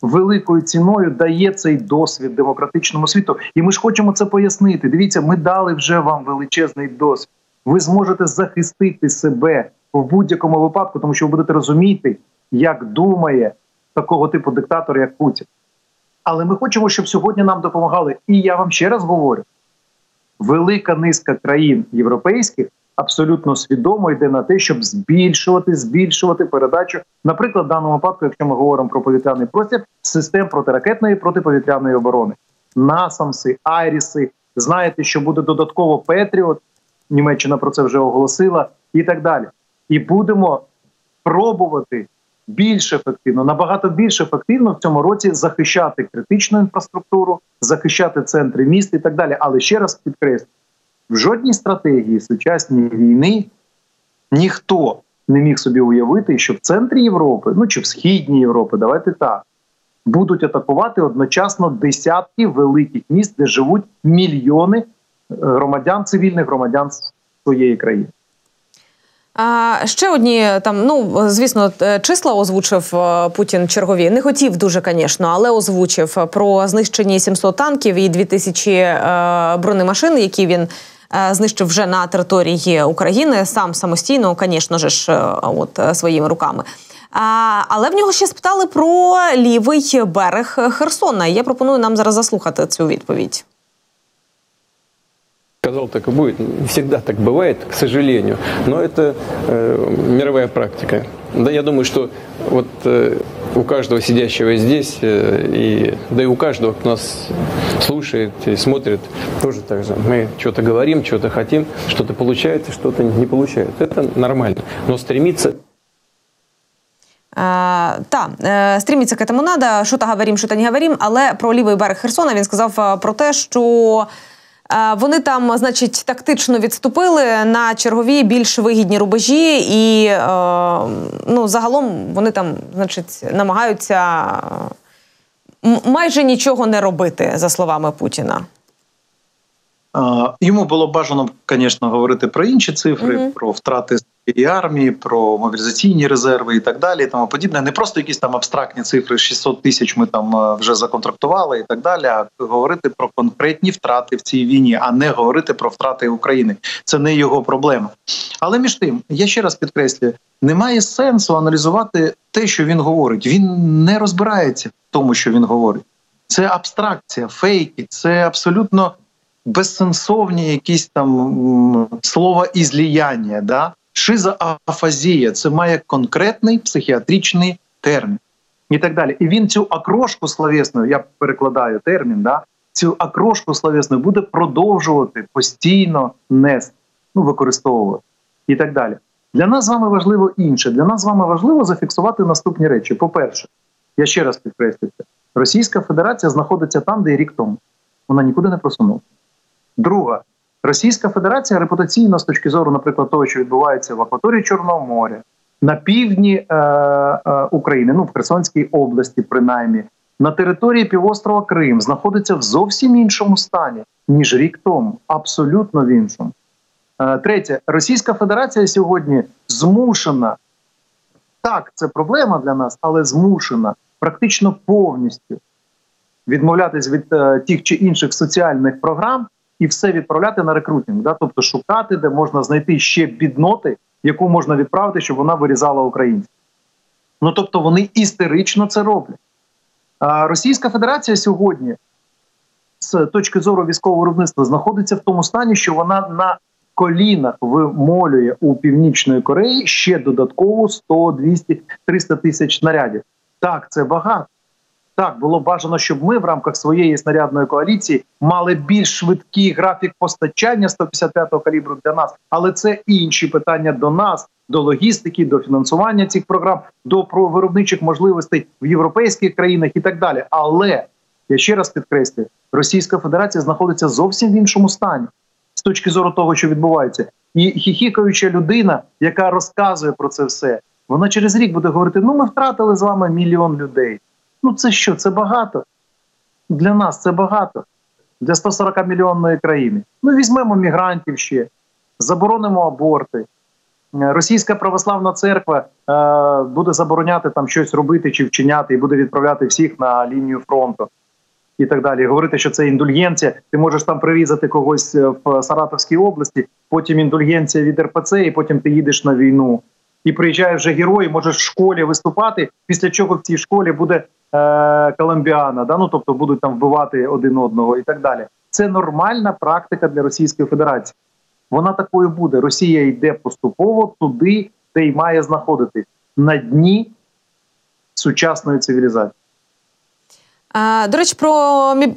великою ціною дає цей досвід демократичному світу. І ми ж хочемо це пояснити. Дивіться, ми дали вже вам величезний досвід. Ви зможете захистити себе в будь-якому випадку, тому що ви будете розуміти, як думає такого типу диктатор, як Путін. Але ми хочемо, щоб сьогодні нам допомагали. І я вам ще раз говорю: велика низка країн європейських абсолютно свідомо йде на те, щоб збільшувати, збільшувати передачу, наприклад, в даному випадку, якщо ми говоримо про повітряний простір, систем протиракетної протиповітряної оборони, насамси, айріси. Знаєте, що буде додатково Петріот. Німеччина про це вже оголосила, і так далі. І будемо пробувати більш ефективно, набагато більш ефективно в цьому році захищати критичну інфраструктуру, захищати центри міст і так далі. Але ще раз підкреслю, в жодній стратегії сучасній війни ніхто не міг собі уявити, що в центрі Європи, ну чи в східній Європи, давайте так, будуть атакувати одночасно десятки великих міст, де живуть мільйони е, громадян, цивільних громадян своєї країни. А ще одні там, ну звісно, е, числа озвучив е, Путін чергові. Не хотів дуже, звісно, але озвучив про знищені 700 танків і 2000 е, бронемашин, які він знищив вже на території України, сам самостійно, звісно ж, от своїми руками. А, Але в нього ще спитали про лівий берег Херсона. Я пропоную нам зараз заслухати цю відповідь. Сказал, так и будет. Всегда так бывает, к сожалению. Но это э, мировая практика. Да, я думаю, что вот э, у каждого сидящего здесь, э, и, да и у каждого, кто нас слушает и смотрит, тоже так же. Мы что-то говорим, что-то хотим, что-то получается, что-то не получается. Это нормально. Но стремиться Е, та е, стріміться к этому надо, що то говорим, що то не говорим, але про лівий берег Херсона він сказав е, про те, що вони там, значить, тактично відступили на чергові більш вигідні рубежі, і ну, загалом вони там, значить, намагаються майже нічого не робити, за словами Путіна. Йому було бажано, звісно, говорити про інші цифри, mm про втрати і армії, про мобілізаційні резерви і так далі. тому подібне. Не просто якісь там абстрактні цифри 600 тисяч ми там е, вже законтрактували і так далі. А говорити про конкретні втрати в цій війні, а не говорити про втрати України. Це не його проблема. Але між тим, я ще раз підкреслюю: немає сенсу аналізувати те, що він говорить. Він не розбирається в тому, що він говорить. Це абстракція, фейки, це абсолютно безсенсовні якісь там слова ізліяння. Да? Шизоафазія це має конкретний психіатричний термін і так далі. І він цю окрошку словесну, я перекладаю термін, да, цю окрошку словесну буде продовжувати постійно нести, ну використовувати і так далі. Для нас з вами важливо інше. Для нас з вами важливо зафіксувати наступні речі. По-перше, я ще раз підкреслюю, Російська Федерація знаходиться там, де і рік тому. Вона нікуди не просунулася. Друга, Російська Федерація репутаційно з точки зору, наприклад, того, що відбувається в акваторії Чорного моря, на півдні е, е, України, ну в Херсонській області, принаймні, на території півострова Крим, знаходиться в зовсім іншому стані ніж рік тому, абсолютно в іншому. Е, третє, Російська Федерація сьогодні змушена. Так, це проблема для нас, але змушена практично повністю відмовлятись від е, тих чи інших соціальних програм і все відправляти на рекрутинг, да? тобто шукати, де можна знайти ще бідноти, яку можна відправити, щоб вона вирізала українців. Ну тобто вони істерично це роблять. А Російська Федерація сьогодні, з точки зору військового виробництва, знаходиться в тому стані, що вона на колінах вимолює у північної Кореї ще додатково 100, 200, 300 тисяч снарядів. Так, це багато. Так, було бажано, щоб ми в рамках своєї снарядної коаліції мали більш швидкий графік постачання 155-го калібру для нас, але це інші питання до нас, до логістики, до фінансування цих програм, до виробничих можливостей в європейських країнах і так далі. Але я ще раз підкреслюю, Російська Федерація знаходиться зовсім в іншому стані з точки зору того, що відбувається, і хіхікаюча людина, яка розказує про це все, вона через рік буде говорити: ну ми втратили з вами мільйон людей. Ну це що? Це багато. Для нас це багато. Для 140 мільйонної країни. Ну, візьмемо мігрантів ще, заборонимо аборти. Російська православна церква е, буде забороняти там щось робити чи вчиняти, і буде відправляти всіх на лінію фронту і так далі. Говорити, що це індульгенція. Ти можеш там привізати когось е, в Саратовській області, потім індульгенція від РПЦ, і потім ти їдеш на війну. І приїжджає вже герой, можеш в школі виступати. Після чого в цій школі буде Е, колумбіана, да ну тобто будуть там вбивати один одного і так далі. Це нормальна практика для Російської Федерації. Вона такою буде. Росія йде поступово туди, де й має знаходитись на дні сучасної цивілізації. До речі, про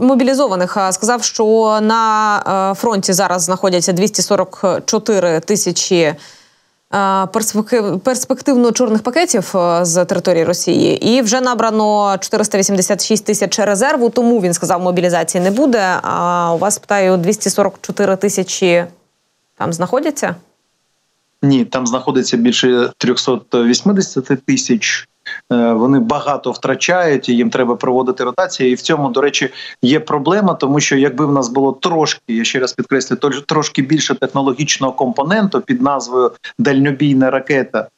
мобілізованих сказав, що на фронті зараз знаходяться 244 тисячі перспективно чорних пакетів з території Росії, і вже набрано 486 тисяч резерву. Тому він сказав, мобілізації не буде. А у вас питаю 244 тисячі там знаходяться? Ні, там знаходиться більше 380 тисяч. Е, вони багато втрачають, і їм треба проводити ротації. І в цьому, до речі, є проблема, тому що якби в нас було трошки, я ще раз підкреслю, трошки більше технологічного компоненту під назвою дальнобійна ракета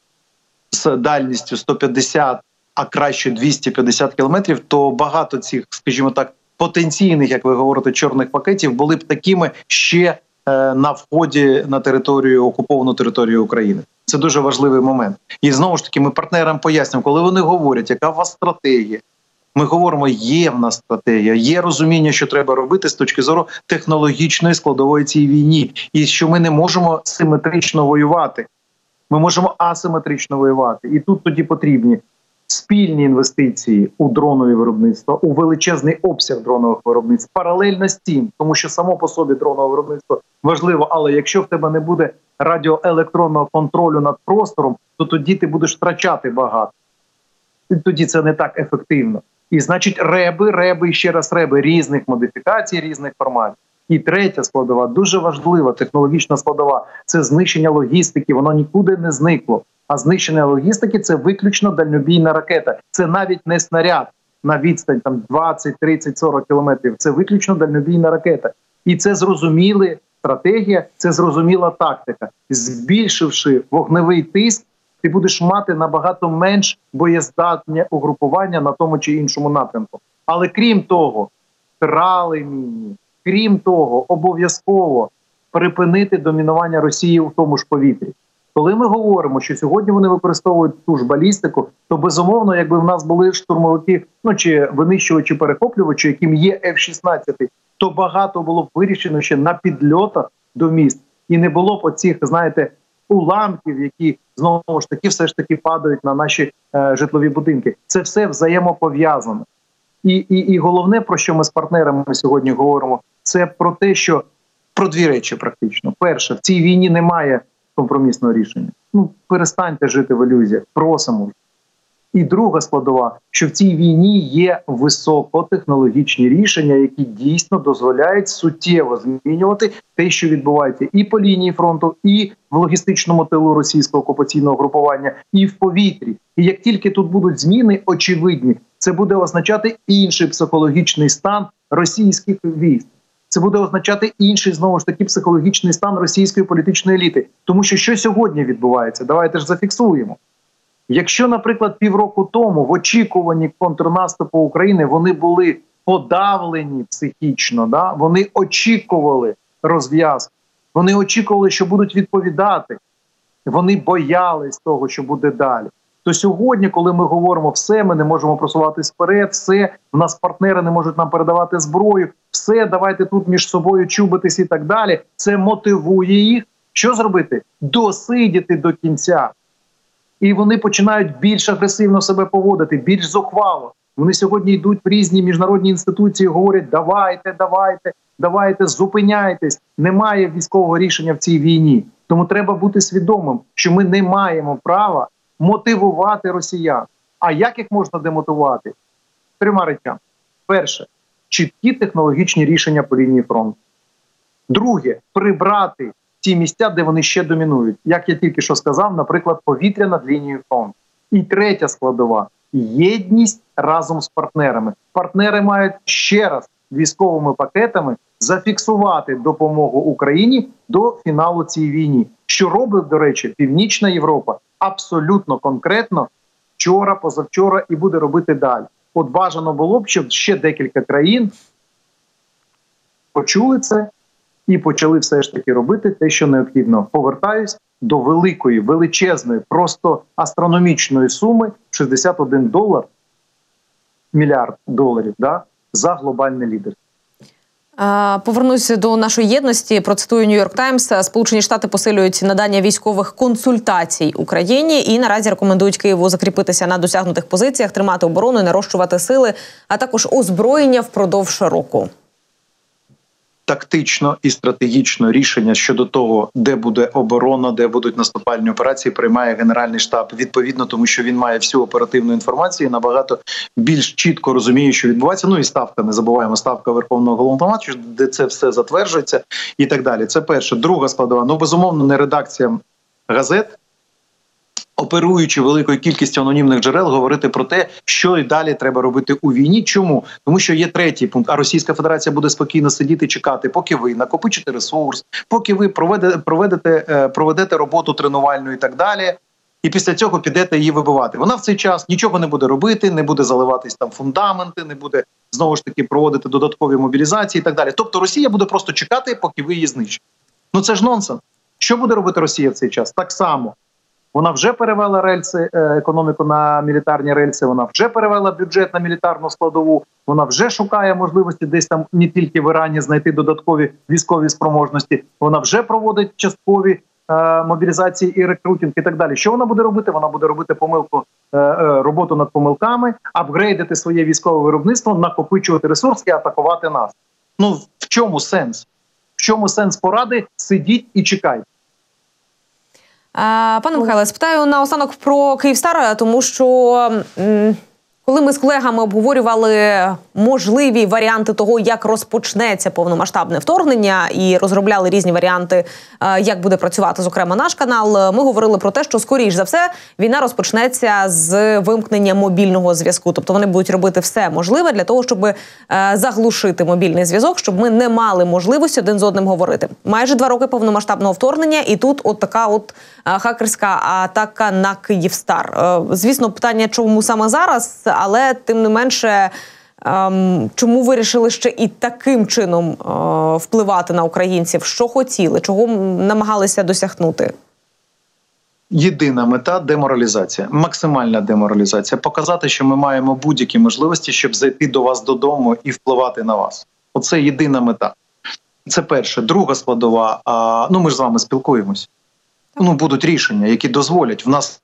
з дальністю 150, а краще 250 кілометрів, то багато цих, скажімо так, потенційних, як ви говорите, чорних пакетів були б такими ще на вході на територію окуповану територію України. Це дуже важливий момент. І знову ж таки, ми партнерам пояснюємо, коли вони говорять, яка у вас стратегія. Ми говоримо, є в нас стратегія, є розуміння, що треба робити з точки зору технологічної складової цій війні, і що ми не можемо симетрично воювати. Ми можемо асиметрично воювати, і тут тоді потрібні спільні інвестиції у дронові виробництва, у величезний обсяг дронових виробництв, паралельно з тим, тому що само по собі дронове виробництво важливо, але якщо в тебе не буде радіоелектронного контролю над простором, то тоді ти будеш втрачати багато. І тоді це не так ефективно. І значить, реби, реби і ще раз реби різних модифікацій, різних форматів. І третя складова дуже важлива технологічна складова це знищення логістики. Воно нікуди не зникло. А знищення логістики це виключно дальнобійна ракета. Це навіть не снаряд на відстань там 20, 30, 40 кілометрів. Це виключно дальнобійна ракета, і це зрозуміла стратегія, це зрозуміла тактика. Збільшивши вогневий тиск, ти будеш мати набагато менш боєздатне угрупування на тому чи іншому напрямку. Але крім того, трали міні, крім того, обов'язково припинити домінування Росії в тому ж повітрі. Коли ми говоримо, що сьогодні вони використовують ту ж балістику, то безумовно, якби в нас були штурмовики, ну чи винищувачі перехоплювачі, яким є F-16, то багато було б вирішено ще на підльотах до міст, і не було б оцих, знаєте, уламків, які знову ж таки все ж таки падають на наші е, житлові будинки. Це все взаємопов'язано. І, і, І головне, про що ми з партнерами сьогодні говоримо, це про те, що про дві речі практично: перше, в цій війні немає компромісного рішення. Ну перестаньте жити в ілюзіях, просимо. І друга складова, що в цій війні є високотехнологічні рішення, які дійсно дозволяють суттєво змінювати те, що відбувається, і по лінії фронту, і в логістичному тилу російського окупаційного групування, і в повітрі. І як тільки тут будуть зміни, очевидні, це буде означати інший психологічний стан російських військ. Це буде означати інший знову ж таки психологічний стан російської політичної еліти. Тому що що сьогодні відбувається? Давайте ж зафіксуємо. Якщо, наприклад, півроку тому в очікуванні контрнаступу України вони були подавлені психічно, да? вони очікували розв'язку, вони очікували, що будуть відповідати, вони боялись того, що буде далі. То сьогодні, коли ми говоримо все, ми не можемо просуватись вперед, все в нас партнери не можуть нам передавати зброю, все давайте тут між собою чубитись і так далі. Це мотивує їх. Що зробити? Досидіти до кінця. І вони починають більш агресивно себе поводити, більш зухвало. Вони сьогодні йдуть в різні міжнародні інституції, говорять: давайте, давайте, давайте, зупиняйтесь. Немає військового рішення в цій війні. Тому треба бути свідомим, що ми не маємо права мотивувати росіян. А як їх можна демотивувати? Трьома речами: перше чіткі технологічні рішення по лінії фронту. Друге прибрати ті місця, де вони ще домінують, як я тільки що сказав, наприклад, повітря над лінією фронту. І третя складова єдність разом з партнерами. Партнери мають ще раз військовими пакетами зафіксувати допомогу Україні до фіналу цієї війни. Що робить, до речі, Північна Європа абсолютно конкретно вчора, позавчора і буде робити далі. От бажано було б, щоб ще декілька країн почули це і почали все ж таки робити те, що необхідно. Повертаюсь до великої, величезної, просто астрономічної суми 61 долар, мільярд доларів да, за глобальне лідер. Повернуся до нашої єдності. Процитую Нью-Йорк Таймс. Сполучені Штати посилюють надання військових консультацій Україні і наразі рекомендують Києву закріпитися на досягнутих позиціях, тримати оборону, нарощувати сили, а також озброєння впродовж року тактично і стратегічно рішення щодо того, де буде оборона, де будуть наступальні операції, приймає генеральний штаб відповідно, тому що він має всю оперативну інформацію набагато більш чітко розуміє, що відбувається. Ну і ставка не забуваємо ставка верховного головномату, де це все затверджується, і так далі. Це перше, друга складова. Ну безумовно, не редакція газет оперуючи великою кількістю анонімних джерел, говорити про те, що і далі треба робити у війні. Чому тому, що є третій пункт, а Російська Федерація буде спокійно сидіти, чекати, поки ви накопичите ресурс, поки ви проведете проведете, проведете роботу тренувальну і так далі. І після цього підете її вибивати. Вона в цей час нічого не буде робити, не буде заливатись там фундаменти, не буде знову ж таки проводити додаткові мобілізації і так далі. Тобто Росія буде просто чекати, поки ви її знищите. Ну це ж нонсенс. Що буде робити Росія в цей час? Так само вона вже перевела рельси е, економіку на мілітарні рельси. Вона вже перевела бюджет на мілітарну складову. Вона вже шукає можливості десь там не тільки в Ірані знайти додаткові військові спроможності. Вона вже проводить часткові е, мобілізації і рекрутинг, і так далі. Що вона буде робити? Вона буде робити помилку е, е, роботу над помилками, апгрейдити своє військове виробництво, накопичувати ресурс і атакувати нас. Ну в чому сенс? В чому сенс поради? Сидіть і чекайте. Пане Михайле, спитаю наостанок про Київстар, тому що. Коли ми з колегами обговорювали можливі варіанти того, як розпочнеться повномасштабне вторгнення, і розробляли різні варіанти, е, як буде працювати, зокрема, наш канал, ми говорили про те, що скоріш за все війна розпочнеться з вимкнення мобільного зв'язку. Тобто вони будуть робити все можливе для того, щоб е, заглушити мобільний зв'язок, щоб ми не мали можливості один з одним говорити. Майже два роки повномасштабного вторгнення, і тут от така от е, хакерська атака на Київстар. Звісно, питання, чому саме зараз але тим не менше. Ем, чому вирішили ще і таким чином е, впливати на українців? Що хотіли, чого намагалися досягнути? Єдина мета деморалізація, максимальна деморалізація. Показати, що ми маємо будь-які можливості, щоб зайти до вас додому і впливати на вас. Оце єдина мета. Це перше. Друга складова. Ну ми ж з вами спілкуємось. Ну будуть рішення, які дозволять в нас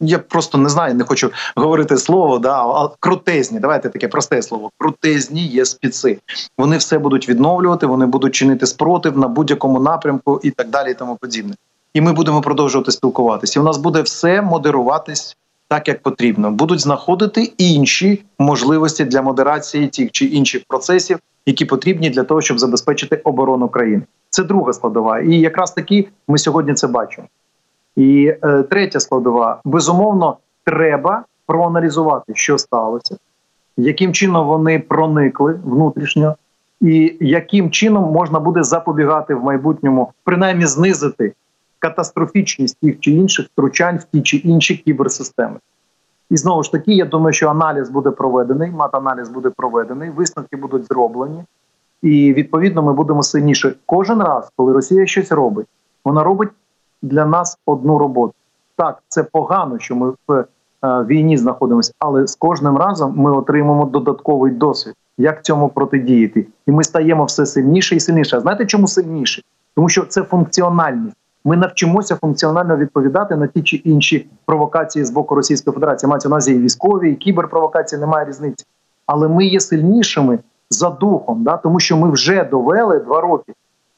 я просто не знаю, не хочу говорити слово, да, а крутезні. Давайте таке просте слово. Крутезні є спіци. Вони все будуть відновлювати, вони будуть чинити спротив на будь-якому напрямку і так далі, і тому подібне. І ми будемо продовжувати спілкуватися. І у нас буде все модеруватись так, як потрібно. Будуть знаходити інші можливості для модерації тих чи інших процесів, які потрібні для того, щоб забезпечити оборону країни. Це друга складова, і якраз таки ми сьогодні це бачимо. І е, третя складова безумовно треба проаналізувати, що сталося, яким чином вони проникли внутрішньо, і яким чином можна буде запобігати в майбутньому, принаймні знизити катастрофічність тих чи інших втручань в ті чи інші кіберсистеми. І знову ж таки, я думаю, що аналіз буде проведений, мат-аналіз буде проведений, висновки будуть зроблені, і відповідно ми будемо сильніше. Кожен раз, коли Росія щось робить, вона робить для нас одну роботу. Так, це погано, що ми в е, війні знаходимося, але з кожним разом ми отримуємо додатковий досвід, як цьому протидіяти, і ми стаємо все сильніше і сильніше. А знаєте, чому сильніше? Тому що це функціональність. Ми навчимося функціонально відповідати на ті чи інші провокації з боку Російської Федерації. Мається на і військові, і кіберпровокації, немає різниці. Але ми є сильнішими за духом, да? тому що ми вже довели два роки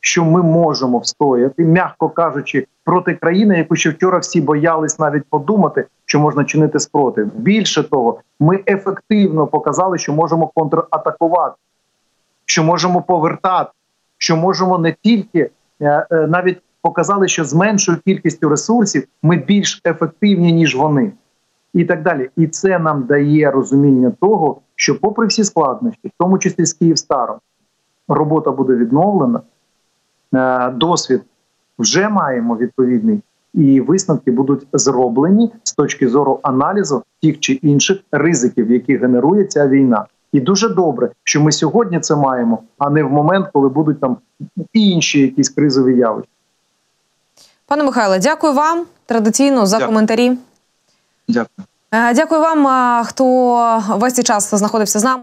що ми можемо встояти, м'яко кажучи, проти країни, яку ще вчора всі боялись навіть подумати, що можна чинити спротив. Більше того, ми ефективно показали, що можемо контратакувати, що можемо повертати, що можемо не тільки е, е, навіть показали, що з меншою кількістю ресурсів ми більш ефективні ніж вони, і так далі. І це нам дає розуміння того, що, попри всі складнощі, в тому числі з Київстаром, робота буде відновлена. Е, досвід вже маємо відповідний, і висновки будуть зроблені з точки зору аналізу тих чи інших ризиків, які генерує ця війна. І дуже добре, що ми сьогодні це маємо, а не в момент, коли будуть там інші якісь кризові явища. Пане Михайле, дякую вам традиційно за дякую. коментарі. Дякую. Е, дякую вам, хто весь цей час знаходився з нами.